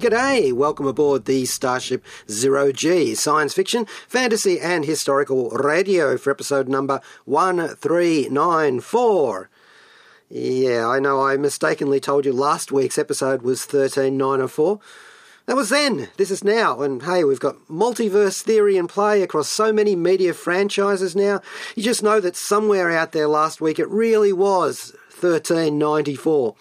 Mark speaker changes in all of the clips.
Speaker 1: G'day, welcome aboard the Starship Zero G, science fiction, fantasy, and historical radio for episode number 1394. Yeah, I know I mistakenly told you last week's episode was 13904. That was then, this is now, and hey, we've got multiverse theory in play across so many media franchises now. You just know that somewhere out there last week it really was 1394.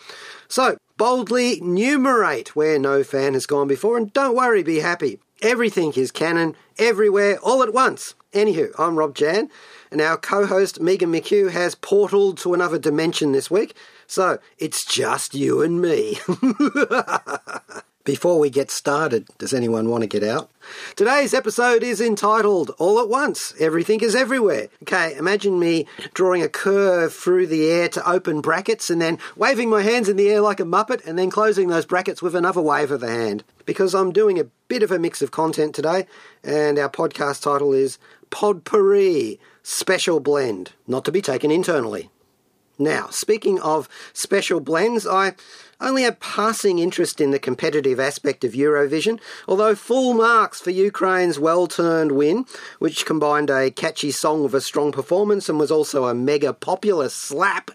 Speaker 1: So, boldly numerate where no fan has gone before, and don't worry, be happy. Everything is canon, everywhere, all at once. Anywho, I'm Rob Jan, and our co host Megan McKeough has portaled to another dimension this week, so it's just you and me. Before we get started, does anyone want to get out? Today's episode is entitled All at Once Everything is Everywhere. Okay, imagine me drawing a curve through the air to open brackets and then waving my hands in the air like a muppet and then closing those brackets with another wave of the hand. Because I'm doing a bit of a mix of content today, and our podcast title is Podpourri Special Blend, not to be taken internally. Now, speaking of special blends, I only have passing interest in the competitive aspect of Eurovision, although full marks for Ukraine's well turned win, which combined a catchy song with a strong performance and was also a mega popular slap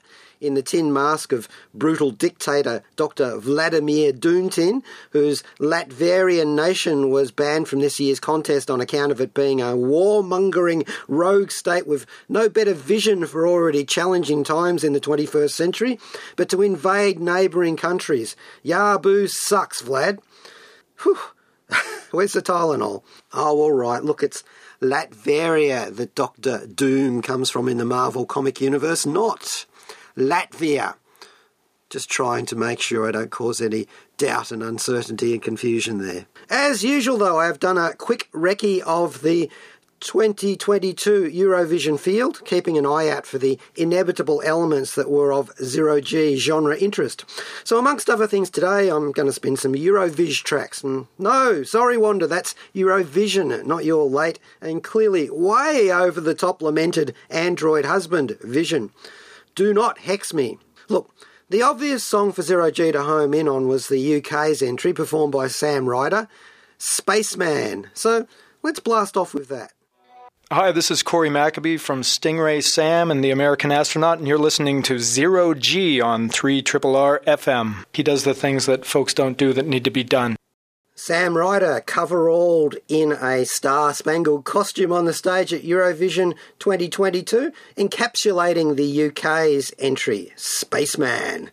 Speaker 1: in the tin mask of brutal dictator Dr. Vladimir Duntin, whose Latvian nation was banned from this year's contest on account of it being a warmongering rogue state with no better vision for already challenging times in the 21st century, but to invade neighbouring countries. Yabu sucks, Vlad. Whew. Where's the Tylenol? Oh, all right. Look, it's Latveria that Doctor Doom comes from in the Marvel comic universe, not Latvia. Just trying to make sure I don't cause any doubt and uncertainty and confusion there. As usual, though, I have done a quick recce of the 2022 Eurovision field, keeping an eye out for the inevitable elements that were of zero G genre interest. So, amongst other things, today I'm going to spin some Eurovision tracks. And no, sorry, Wanda, that's Eurovision, not your late and clearly way over the top lamented Android husband, Vision. Do not hex me. Look, the obvious song for Zero G to home in on was the UK's entry performed by Sam Ryder, Spaceman. So let's blast off with that.
Speaker 2: Hi, this is Cory McAbee from Stingray Sam and the American Astronaut, and you're listening to Zero G on 3 Triple R FM. He does the things that folks don't do that need to be done.
Speaker 1: Sam Ryder coveralled in a star spangled costume on the stage at Eurovision 2022, encapsulating the UK's entry, Spaceman.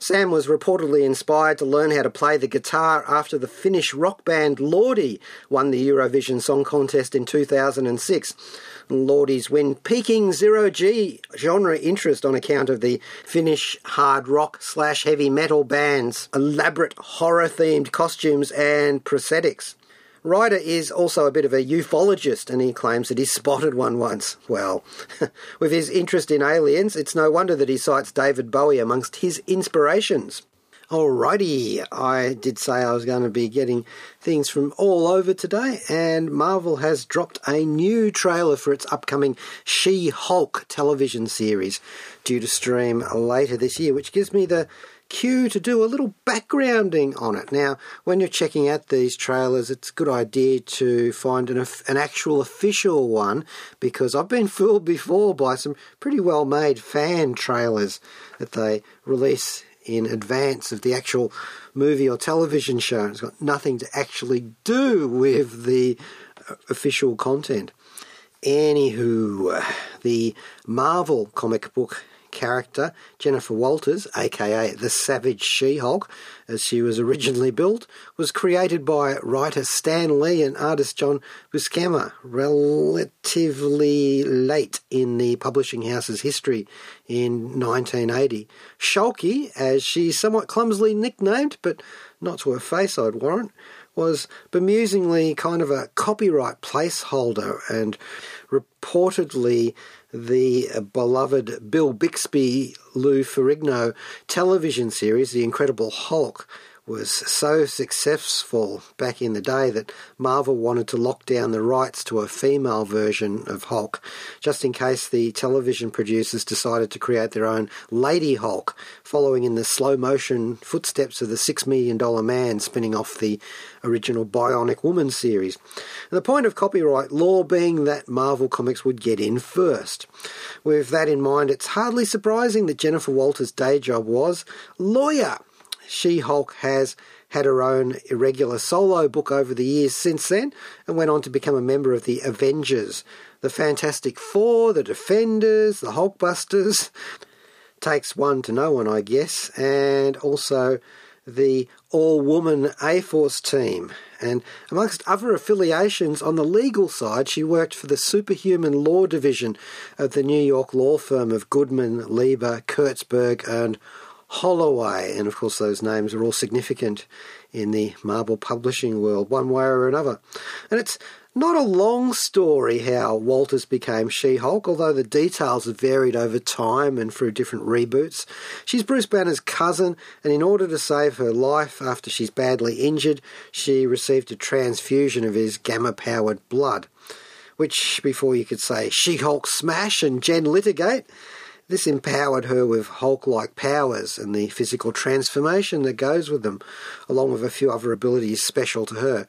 Speaker 1: Sam was reportedly inspired to learn how to play the guitar after the Finnish rock band Lordi won the Eurovision Song Contest in 2006. Lordi's win piquing zero G genre interest on account of the Finnish hard rock slash heavy metal band's elaborate horror themed costumes and prosthetics. Ryder is also a bit of a ufologist and he claims that he spotted one once. Well, with his interest in aliens, it's no wonder that he cites David Bowie amongst his inspirations. Alrighty, I did say I was going to be getting things from all over today, and Marvel has dropped a new trailer for its upcoming She Hulk television series due to stream later this year, which gives me the cue to do a little backgrounding on it. Now, when you're checking out these trailers, it's a good idea to find an, an actual official one because I've been fooled before by some pretty well made fan trailers that they release in advance of the actual movie or television show. It's got nothing to actually do with the uh, official content. Anywho, the Marvel comic book character, Jennifer Walters, aka the Savage She Hulk, as she was originally built, was created by writer Stan Lee and artist John Buscema relatively late in the publishing house's history in 1980. Shulky, as she's somewhat clumsily nicknamed, but not to her face, I'd warrant, was bemusingly kind of a copyright placeholder and reportedly the uh, beloved Bill Bixby Lou Ferrigno television series, The Incredible Hulk, was so successful back in the day that Marvel wanted to lock down the rights to a female version of Hulk, just in case the television producers decided to create their own Lady Hulk, following in the slow motion footsteps of the Six Million Dollar Man spinning off the original Bionic Woman series. And the point of copyright law being that Marvel Comics would get in first. With that in mind, it's hardly surprising that Jennifer Walters' day job was lawyer. She Hulk has had her own irregular solo book over the years since then and went on to become a member of the Avengers, the Fantastic Four, the Defenders, the Hulkbusters. Takes one to know one, I guess, and also the all woman A Force team. And amongst other affiliations on the legal side, she worked for the superhuman law division of the New York law firm of Goodman, Lieber, Kurtzberg, and Holloway, and of course those names are all significant in the Marvel publishing world, one way or another. And it's not a long story how Walters became She Hulk, although the details have varied over time and through different reboots. She's Bruce Banner's cousin, and in order to save her life after she's badly injured, she received a transfusion of his gamma powered blood. Which, before you could say She Hulk smash and Jen litigate, this empowered her with Hulk like powers and the physical transformation that goes with them, along with a few other abilities special to her.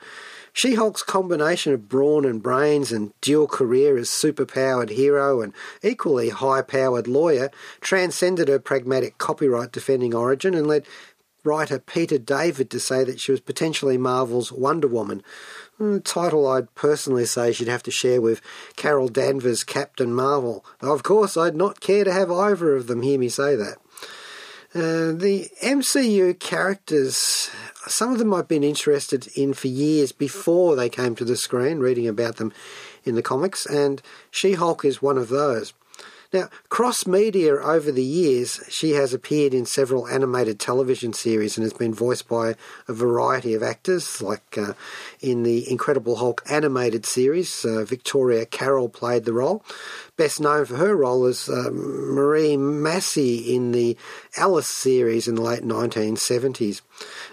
Speaker 1: She Hulk's combination of brawn and brains and dual career as superpowered hero and equally high powered lawyer transcended her pragmatic copyright defending origin and led writer Peter David to say that she was potentially Marvel's Wonder Woman, title I'd personally say she'd have to share with Carol Danvers' Captain Marvel, though of course I'd not care to have either of them hear me say that. Uh, the MCU characters, some of them I've been interested in for years before they came to the screen, reading about them in the comics, and She Hulk is one of those. Now, cross media over the years, she has appeared in several animated television series and has been voiced by a variety of actors, like uh, in the Incredible Hulk animated series, uh, Victoria Carroll played the role. Best known for her role as uh, Marie Massey in the Alice series in the late 1970s.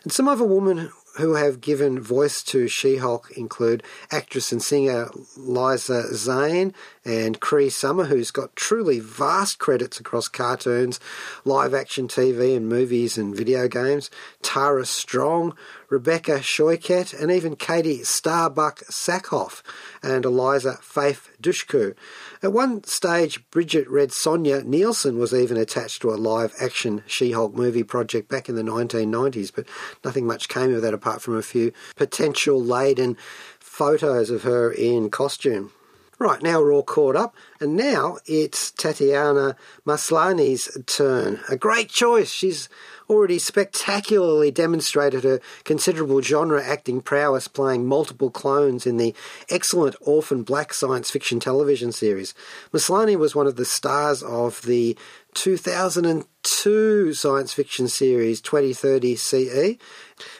Speaker 1: And some other women who have given voice to She Hulk include actress and singer Lisa Zane and Cree Summer, who's got truly vast credits across cartoons, live action TV, and movies and video games, Tara Strong, Rebecca Shoichet, and even Katee Starbuck Sackhoff and Eliza Faith Dushku. At one stage, Bridget Red Sonja Nielsen was even attached to a live action She Hulk movie project back in the 1990s, but nothing much came of that apart from a few potential laden photos of her in costume. Right, now we're all caught up, and now it's Tatiana Maslany's turn. A great choice. She's already spectacularly demonstrated her considerable genre acting prowess playing multiple clones in the excellent Orphan Black science fiction television series. Maslany was one of the stars of the 2002 science fiction series 2030 CE,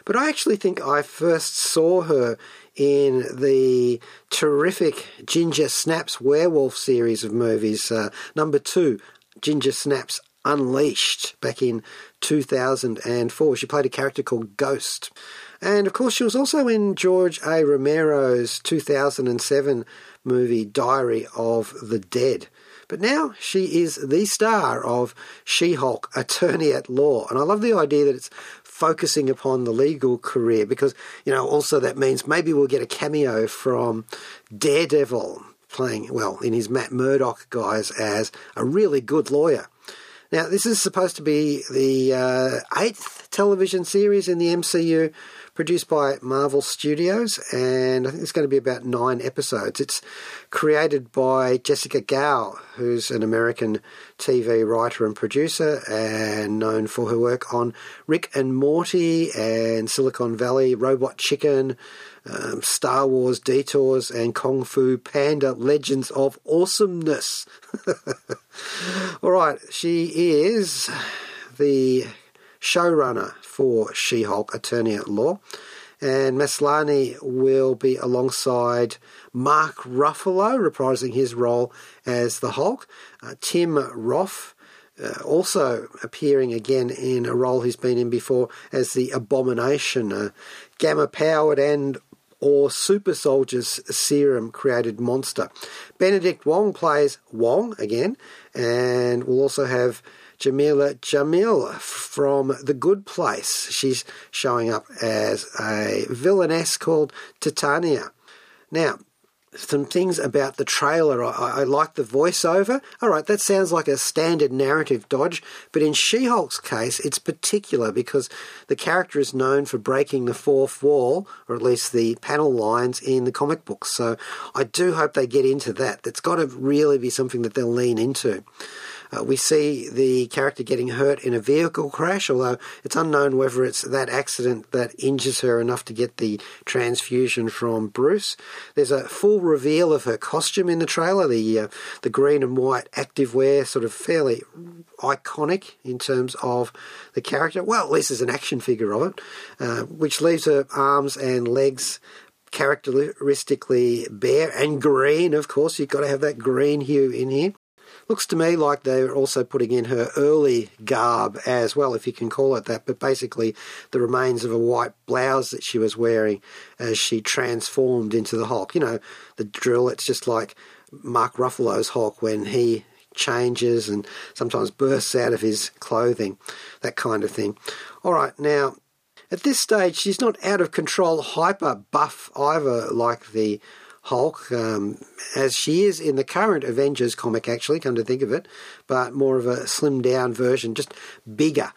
Speaker 1: but I actually think I first saw her in the terrific Ginger Snaps werewolf series of movies, uh, number two, Ginger Snaps Unleashed, back in 2004. She played a character called Ghost. And of course, she was also in George A. Romero's 2007 movie Diary of the Dead. But now she is the star of She Hulk, Attorney at Law. And I love the idea that it's focusing upon the legal career because, you know, also that means maybe we'll get a cameo from Daredevil playing, well, in his Matt Murdock guise as a really good lawyer. Now, this is supposed to be the uh, eighth television series in the MCU, produced by Marvel Studios, and I think it's going to be about nine episodes. It's created by Jessica Gao, who's an American TV writer and producer, and known for her work on Rick and Morty and Silicon Valley, Robot Chicken, um, Star Wars Detours, and Kung Fu Panda Legends of Awesomeness. All right, she is the showrunner for She Hulk Attorney at Law. And Maslany will be alongside Mark Ruffalo, reprising his role as the Hulk. Uh, Tim Roth, uh, also appearing again in a role he's been in before as the Abomination, a gamma powered and or super soldiers serum created monster. Benedict Wong plays Wong again, and we'll also have Jameela Jamil from The Good Place. She's showing up as a villainess called Titania. Now, some things about the trailer. I, I, like the voiceover. All right, that sounds like a standard narrative dodge, but in She Hulk's case, it's particular because the character is known for breaking the fourth wall, or at least the panel lines in the comic books. So I do hope they get into that. That's got to really be something that they'll lean into. Uh, we see the character getting hurt in a vehicle crash, although it's unknown whether it's that accident that injures her enough to get the transfusion from Bruce. There's a full reveal of her costume in the trailer, the uh, the green and white activewear, sort of fairly iconic in terms of the character. Well, at least there's an action figure of it, uh, which leaves her arms and legs characteristically bare and green, of course. You've got to have that green hue in here. Looks to me like they're also putting in her early garb as well, if you can call it that, but basically the remains of a white blouse that she was wearing as she transformed into the Hulk. You know, the drill, it's just like Mark Ruffalo's Hulk when he changes and sometimes bursts out of his clothing, that kind of thing. All right, now at this stage, she's not out of control hyper buff either, like the Hulk, um, as she is in the current Avengers comic, actually, come to think of it, but more of a slimmed down version, just bigger.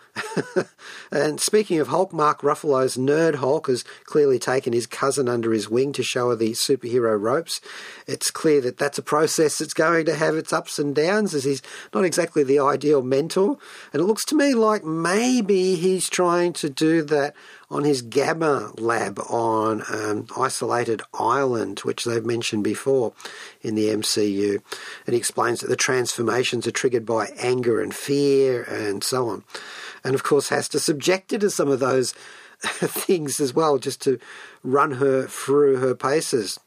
Speaker 1: and speaking of Hulk, Mark Ruffalo's Nerd Hulk has clearly taken his cousin under his wing to show her the superhero ropes. It's clear that that's a process that's going to have its ups and downs, as he's not exactly the ideal mentor. And it looks to me like maybe he's trying to do that on his Gamma lab on um, Isolated Island, which they've mentioned before in the MCU. And he explains that the transformations are triggered by anger and fear and so on. And of course, has to subject her to some of those things as well, just to run her through her paces.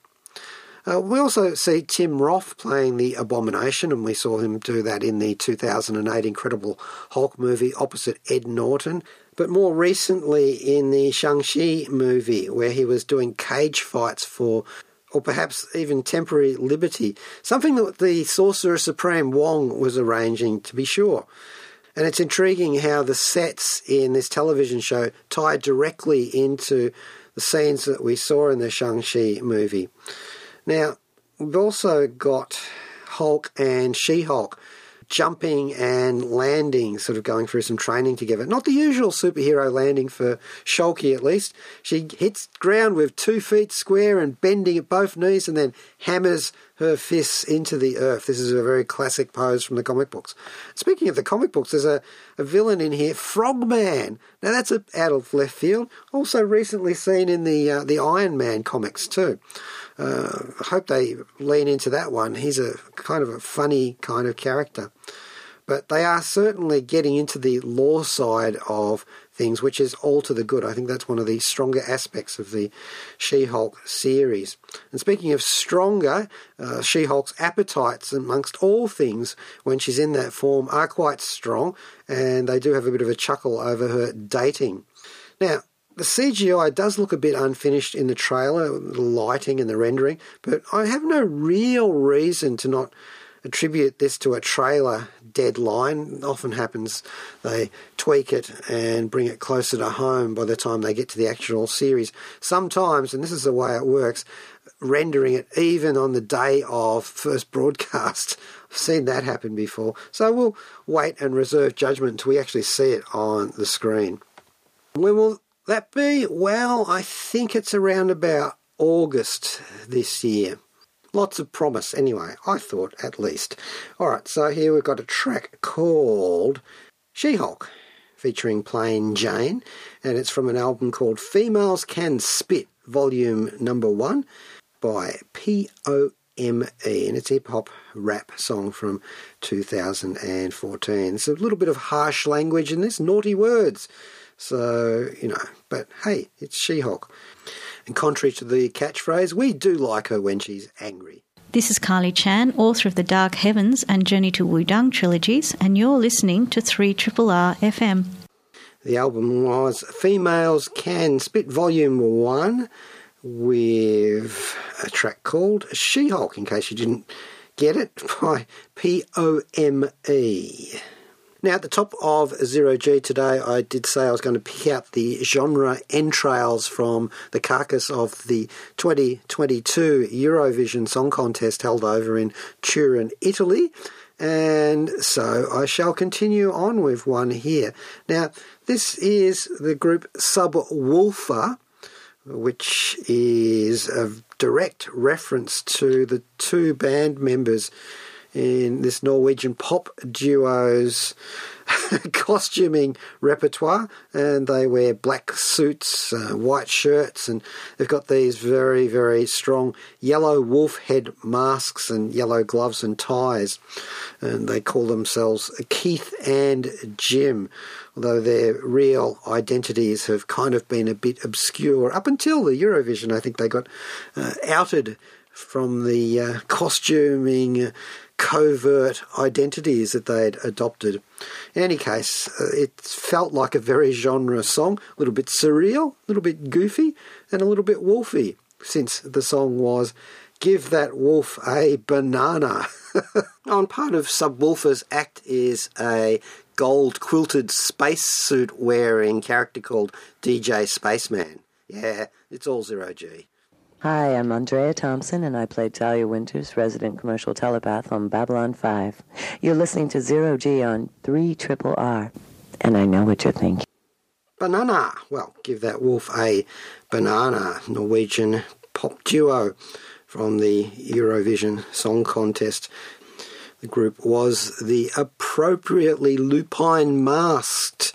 Speaker 1: Uh, we also see Tim Roth playing the Abomination, and we saw him do that in the 2008 Incredible Hulk movie opposite Ed Norton but more recently in the Shang-Chi movie, where he was doing cage fights for, or perhaps even temporary liberty, something that the Sorcerer Supreme Wong was arranging, to be sure. And it's intriguing how the sets in this television show tie directly into the scenes that we saw in the Shang-Chi movie. Now, we've also got Hulk and She Hulk jumping and landing, sort of going through some training together. Not the usual superhero landing for Shulky, at least. She hits ground with two feet square and bending at both knees and then hammers her fists into the earth. This is a very classic pose from the comic books. Speaking of the comic books, there's a, a villain in here, Frogman. Now that's a, out of left field. Also recently seen in the uh, the Iron Man comics too. Uh, I hope they lean into that one. He's a kind of a funny kind of character. But they are certainly getting into the law side of things, which is all to the good. I think that's one of the stronger aspects of the She Hulk series. And speaking of stronger, uh, She Hulk's appetites, amongst all things, when she's in that form, are quite strong, and they do have a bit of a chuckle over her dating. Now, the CGI does look a bit unfinished in the trailer, the lighting and the rendering, but I have no real reason to not attribute this to a trailer deadline. It often happens they tweak it and bring it closer to home by the time they get to the actual series. Sometimes, and this is the way it works, rendering it even on the day of first broadcast. I've seen that happen before. So we'll wait and reserve judgment until we actually see it on the screen. When will that be? Well, I think it's around about August this year. Lots of promise, anyway, I thought at least. Alright, so here we've got a track called She Hulk, featuring Plain Jane, and it's from an album called Females Can Spit, volume number one, by P.O. M E, and it's a hip hop rap song from 2014. It's a little bit of harsh language in this, naughty words. So, you know, but hey, it's She Hulk. And contrary to the catchphrase, we do like her when she's angry.
Speaker 3: This is Kylie Chan, author of the Dark Heavens and Journey to Wudang trilogies, and you're listening to 3 R FM.
Speaker 1: The album was Females Can Spit Volume 1 with a track called She Hulk, in case you didn't get it, by P O M E. Now, at the top of Zero G today, I did say I was going to pick out the genre entrails from the carcass of the 2022 Eurovision Song Contest held over in Turin, Italy. And so I shall continue on with one here. Now, this is the group Subwoofer, which is a direct reference to the two band members in this Norwegian pop duo's costuming repertoire, and they wear black suits, uh, white shirts, and they've got these very, very strong yellow wolf head masks and yellow gloves and ties. And they call themselves Keith and Jim, although their real identities have kind of been a bit obscure up until the Eurovision. I think they got uh, outed from the uh, costuming covert identities that they had adopted. In any case, uh, it felt like a very genre song, a little bit surreal, a little bit goofy, and a little bit wolfy, since the song was Give That Wolf a Banana. On part of Subwoofer's act is a gold quilted spacesuit wearing character called DJ Spaceman. Yeah, it's all zero G.
Speaker 4: Hi, I'm Andrea Thompson, and I play Talia Winters, resident commercial telepath on Babylon 5. You're listening to Zero G on 3 Triple R, and I know what you're thinking.
Speaker 1: Banana. Well, give that wolf a banana. Norwegian pop duo from the Eurovision Song Contest. The group was the appropriately lupine masked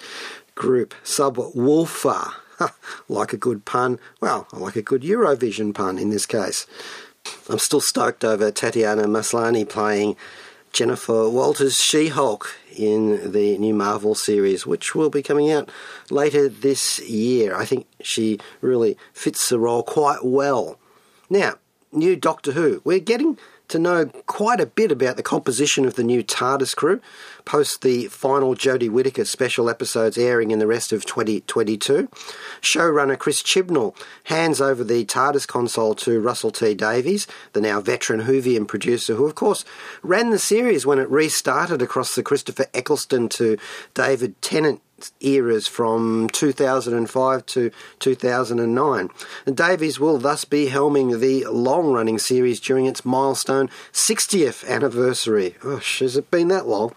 Speaker 1: group Sub Subwoofer. like a good pun. Well, I like a good Eurovision pun in this case. I'm still stoked over Tatiana Maslany playing Jennifer Walters She Hulk in the new Marvel series, which will be coming out later this year. I think she really fits the role quite well. Now, new Doctor Who. We're getting to know quite a bit about the composition of the new TARDIS crew post the final Jodie Whittaker special episodes airing in the rest of 2022. Showrunner Chris Chibnall hands over the TARDIS console to Russell T Davies, the now veteran Whovian producer, who of course ran the series when it restarted across the Christopher Eccleston to David Tennant eras from 2005 to 2009. And Davies will thus be helming the long running series during its milestone 60th anniversary. Gosh, has it been that long?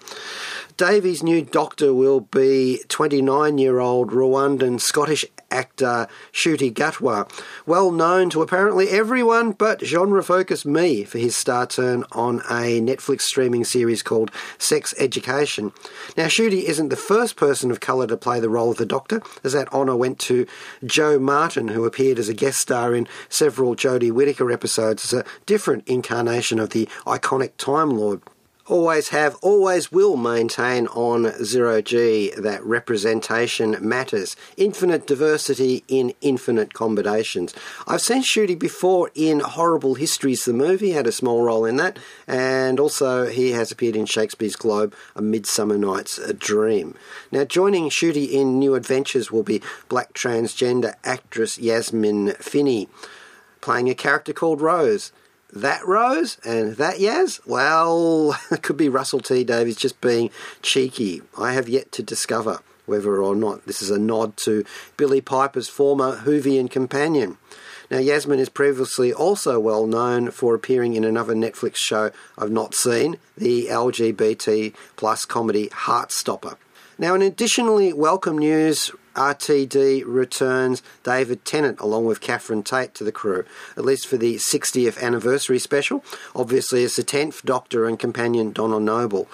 Speaker 1: Davies' new doctor will be 29 year old Rwandan Scottish actor Ncuti Gatwa, well known to apparently everyone but genre focused me for his star turn on a Netflix streaming series called Sex Education. Now, Ncuti isn't the first person of colour to play the role of the Doctor, as that honour went to Jo Martin, who appeared as a guest star in several Jodie Whittaker episodes as a different incarnation of the iconic Time Lord always have, always will maintain on Zero G that representation matters. Infinite diversity in infinite combinations. I've seen Ncuti before in Horrible Histories, the movie, had a small role in that, and also he has appeared in Shakespeare's Globe, A Midsummer Night's Dream. Now, joining Ncuti in New Adventures will be black transgender actress Yasmin Finney, playing a character called Rose that Rose and that Yaz? Well, it could be Russell T Davies just being cheeky. I have yet to discover whether or not this is a nod to Billie Piper's former Whovian companion. Now, Yasmin is previously also well known for appearing in another Netflix show I've not seen, the LGBT plus comedy Heartstopper. Now, an additionally welcome news, RTD returns David Tennant along with Catherine Tate to the crew, at least for the 60th anniversary special. Obviously, it's the 10th Doctor and companion Donna Noble.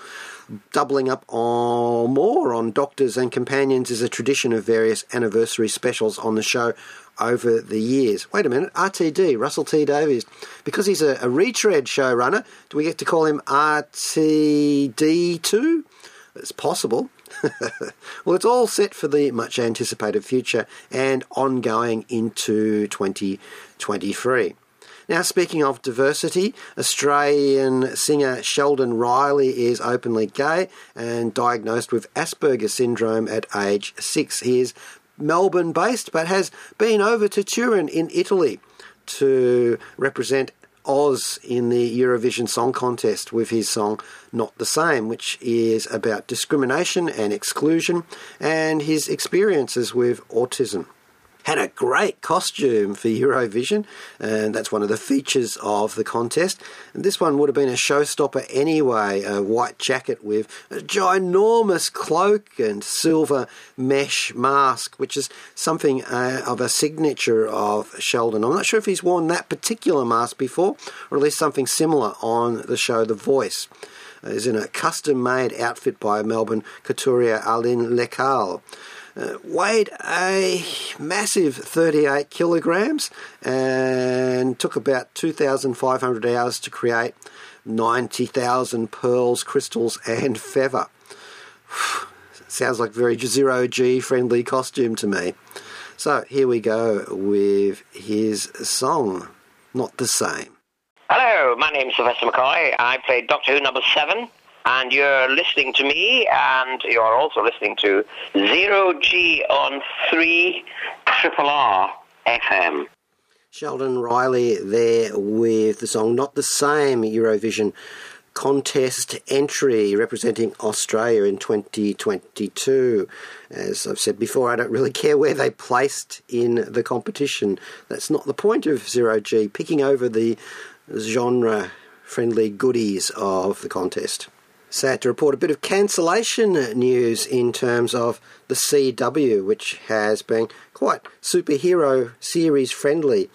Speaker 1: Doubling up on more on Doctors and Companions is a tradition of various anniversary specials on the show over the years. Wait a minute, RTD, Russell T Davies. Because he's a, a retread showrunner, do we get to call him RTD2? It's possible. well, it's all set for the much anticipated future and ongoing into 2023. Now, speaking of diversity, Australian singer Sheldon Riley is openly gay and diagnosed with Asperger's syndrome at age six. He is Melbourne based but has been over to Turin in Italy to represent Oz in the Eurovision Song Contest with his song Not the Same, which is about discrimination and exclusion and his experiences with autism had a great costume for Eurovision, and that's one of the features of the contest. And this one would have been a showstopper anyway a white jacket with a ginormous cloak and silver mesh mask, which is something uh, of a signature of Sheldon. I'm not sure if he's worn that particular mask before, or at least something similar on the show The Voice. Is in a custom made outfit by Melbourne couturier Aline Lecal uh, weighed a massive 38 kilograms and took about 2,500 hours to create 90,000 pearls, crystals, and feather. Sounds like very zero G friendly costume to me. So here we go with his song, Not the Same.
Speaker 5: Hello, my name's Sylvester McCoy. I played Doctor Who number seven and you're listening to me, and you're also listening to Zero G on 3 Triple R FM.
Speaker 1: Sheldon Riley there with the song Not the Same Eurovision contest entry representing Australia in 2022. As I've said before, I don't really care where they placed in the competition. That's not the point of Zero G, picking over the genre friendly goodies of the contest sad to report a bit of cancellation news in terms of the CW, which has been quite superhero series friendly.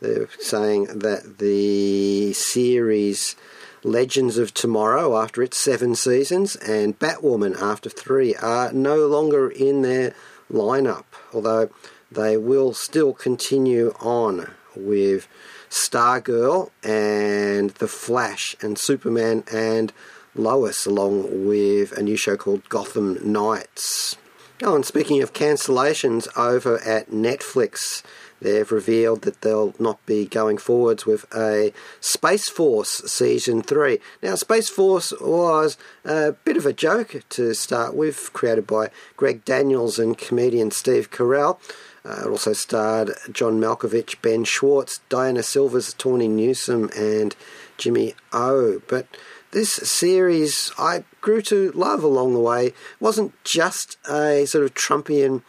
Speaker 1: They're saying that the series Legends of Tomorrow, after its seven seasons, and Batwoman, after three, are no longer in their lineup, although they will still continue on with Stargirl and The Flash and Superman and Lois, along with a new show called Gotham Knights. Oh, and speaking of cancellations over at Netflix, they've revealed that they'll not be going forwards with a Space Force season three. Now, Space Force was a bit of a joke to start with, created by Greg Daniels and comedian Steve Carell. Uh, it also starred John Malkovich, Ben Schwartz, Diana Silvers, Tawny Newsome, and Jimmy O. But this series I grew to love along the way. Wasn't just a sort of Trumpian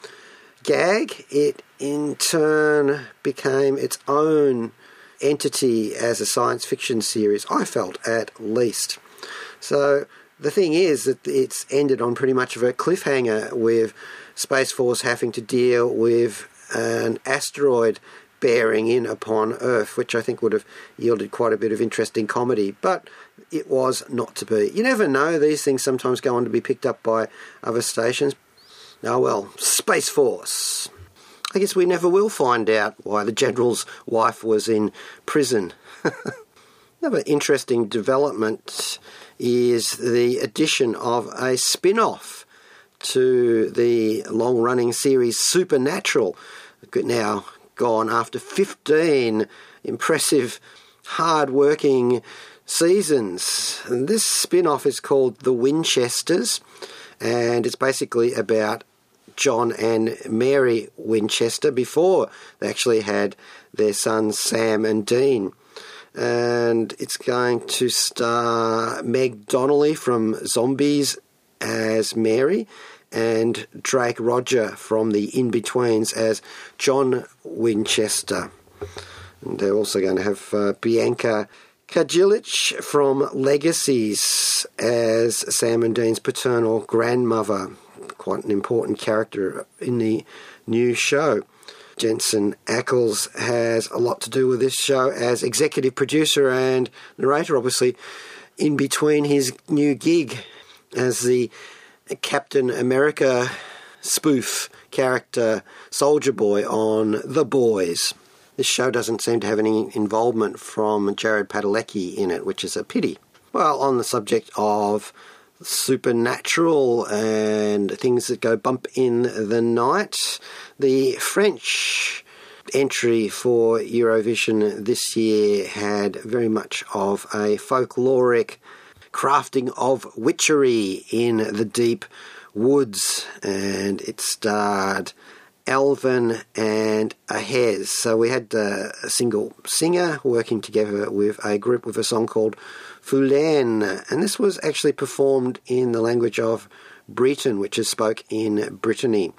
Speaker 1: gag, it in turn became its own entity as a science fiction series, I felt at least. So the thing is that it's ended on pretty much of a cliffhanger with Space Force having to deal with an asteroid bearing in upon Earth, which I think would have yielded quite a bit of interesting comedy. But it was not to be. You never know, these things sometimes go on to be picked up by other stations. Oh well, Space Force. I guess we never will find out why the General's wife was in prison. Another interesting development is the addition of a spin off to the long running series Supernatural, now gone after 15 impressive, hard working seasons. And this spin off is called The Winchesters, and it's basically about John and Mary Winchester before they actually had their sons Sam and Dean. And it's going to star Meg Donnelly from Zombies as Mary and Drake Rodger from the In Betweens as John Winchester. And they're also going to have uh, Bianca Kajlich from Legacies as Sam and Dean's paternal grandmother. quite an important character in the new show. Jensen Ackles has a lot to do with this show as executive producer and narrator, obviously, in between his new gig as the Captain America spoof character Soldier Boy on The Boys. This show doesn't seem to have any involvement from Jared Padalecki in it, which is a pity. Well, on the subject of supernatural and things that go bump in the night, the French entry for Eurovision this year had very much of a folkloric crafting of witchery in the deep woods, and it starred Alvan and Ahez. So we had uh, a single singer working together with a group with a song called Fulenn, and this was actually performed in the language of Breton, which is spoke in Brittany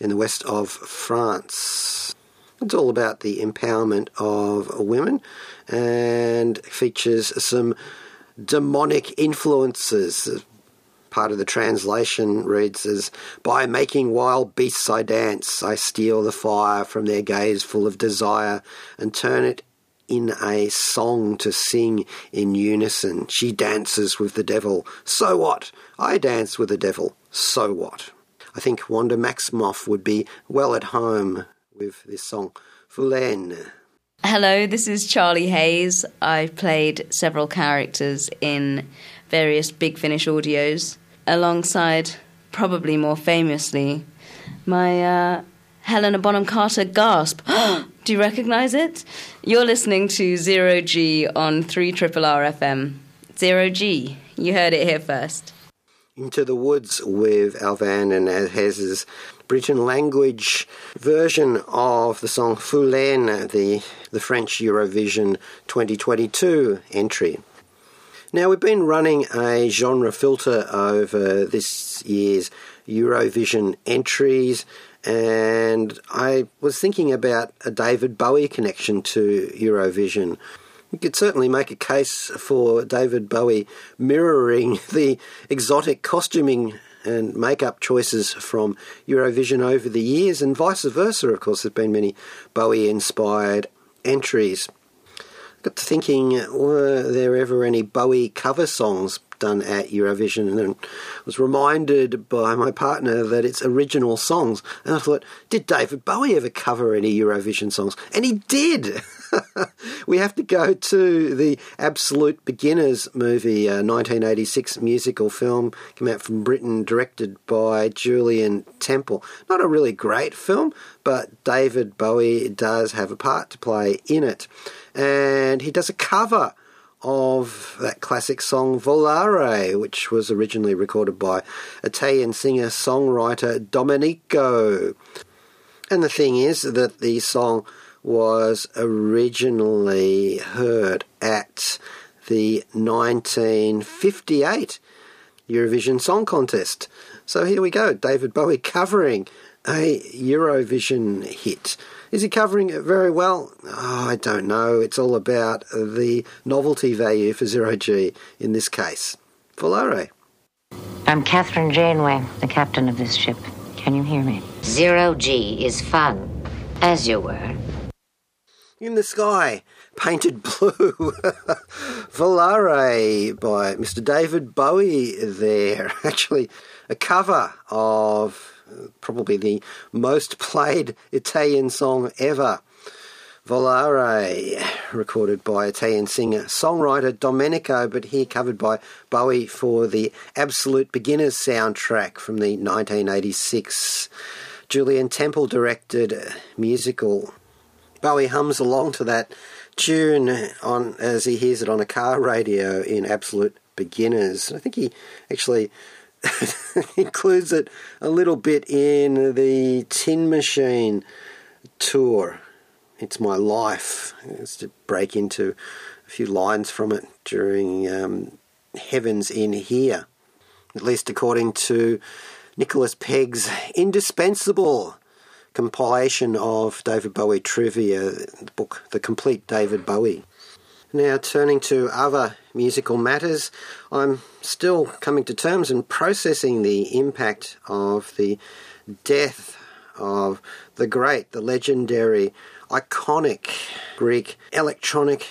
Speaker 1: in the west of France. It's all about the empowerment of women and features some demonic influences. Part of the translation reads as By making wild beasts I dance, I steal the fire from their gaze full of desire and turn it in a song to sing in unison. She dances with the devil. So what? I dance with the devil. So what? I think Wanda Maximoff would be well at home with this song.
Speaker 6: Hello, this is Charlie Hayes. I've played several characters in various Big Finish audios, alongside, probably more famously, my uh, Helena Bonham Carter gasp. Do you recognise it? You're listening to Zero G on 3 Triple R FM. Zero G. You heard it here first.
Speaker 1: Into the Woods with Alvan and Ahez's Breton language version of the song Fulenn, the, the French Eurovision 2022 entry. Now, we've been running a genre filter over this year's Eurovision entries, and I was thinking about a David Bowie connection to Eurovision. You could certainly make a case for David Bowie mirroring the exotic costuming and makeup choices from Eurovision over the years, and vice versa. Of course, there've been many Bowie inspired entries. Got to thinking, were there ever any Bowie cover songs done at Eurovision? And was reminded by my partner that it's original songs. And I thought, did David Bowie ever cover any Eurovision songs? And he did! we have to go to the Absolute Beginners movie, uh, a 1986 musical film, came out from Britain, directed by Julien Temple. Not a really great film, but David Bowie does have a part to play in it. And he does a cover of that classic song Volare, which was originally recorded by Italian singer songwriter Domenico. And the thing is that the song was originally heard at the 1958 Eurovision Song Contest. So here we go, David Bowie covering a Eurovision hit. Is he covering it very well? Oh, I don't know. It's all about the novelty value for Zero G in this case. Volare.
Speaker 7: I'm Kathryn Janeway, the captain of this ship. Can you hear me?
Speaker 8: Zero G is fun, as you were
Speaker 1: in the Sky, painted blue. Volare by Mr. David Bowie there. Actually, a cover of probably the most played Italian song ever. Volare, recorded by Italian singer songwriter Domenico, but here covered by Bowie for the Absolute Beginners soundtrack from the 1986 Julien Temple directed musical Bowie hums along to that tune on as he hears it on a car radio in Absolute Beginners. I think he actually includes it a little bit in the Tin Machine tour. It's my life. It's to break into a few lines from it during um, Heavens in Here, at least according to Nicholas Pegg's indispensable compilation of David Bowie trivia, the book The Complete David Bowie. Now, turning to other musical matters, I'm still coming to terms and processing the impact of the death of the great, the legendary, iconic Greek electronic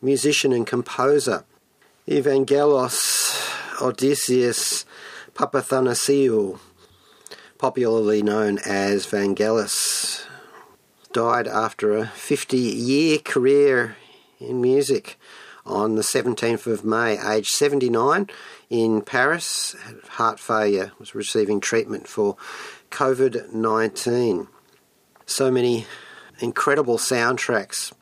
Speaker 1: musician and composer, Evangelos Odysseus Papathanasiou, popularly known as Vangelis, died after a 50 year career in music on the 17th of May, aged 79, in Paris. Heart failure, was receiving treatment for COVID 19. So many incredible soundtracks,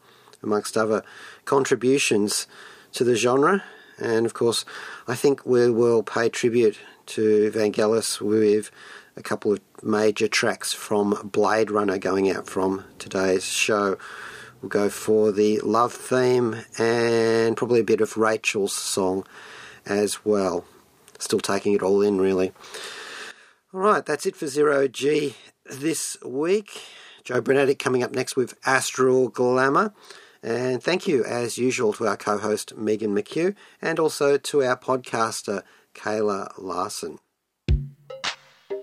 Speaker 1: amongst other contributions to the genre. And of course, I think we will pay tribute to Vangelis with a couple of major tracks from Blade Runner going out from today's show. We'll go for the love theme and probably a bit of Rachel's song as well. Still taking it all in, really. All right, that's it for Zero G this week. Joe Brunetti coming up next with Astral Glamour. And thank you, as usual, to our co host Megan McKeough and also to our podcaster Kayla Larson.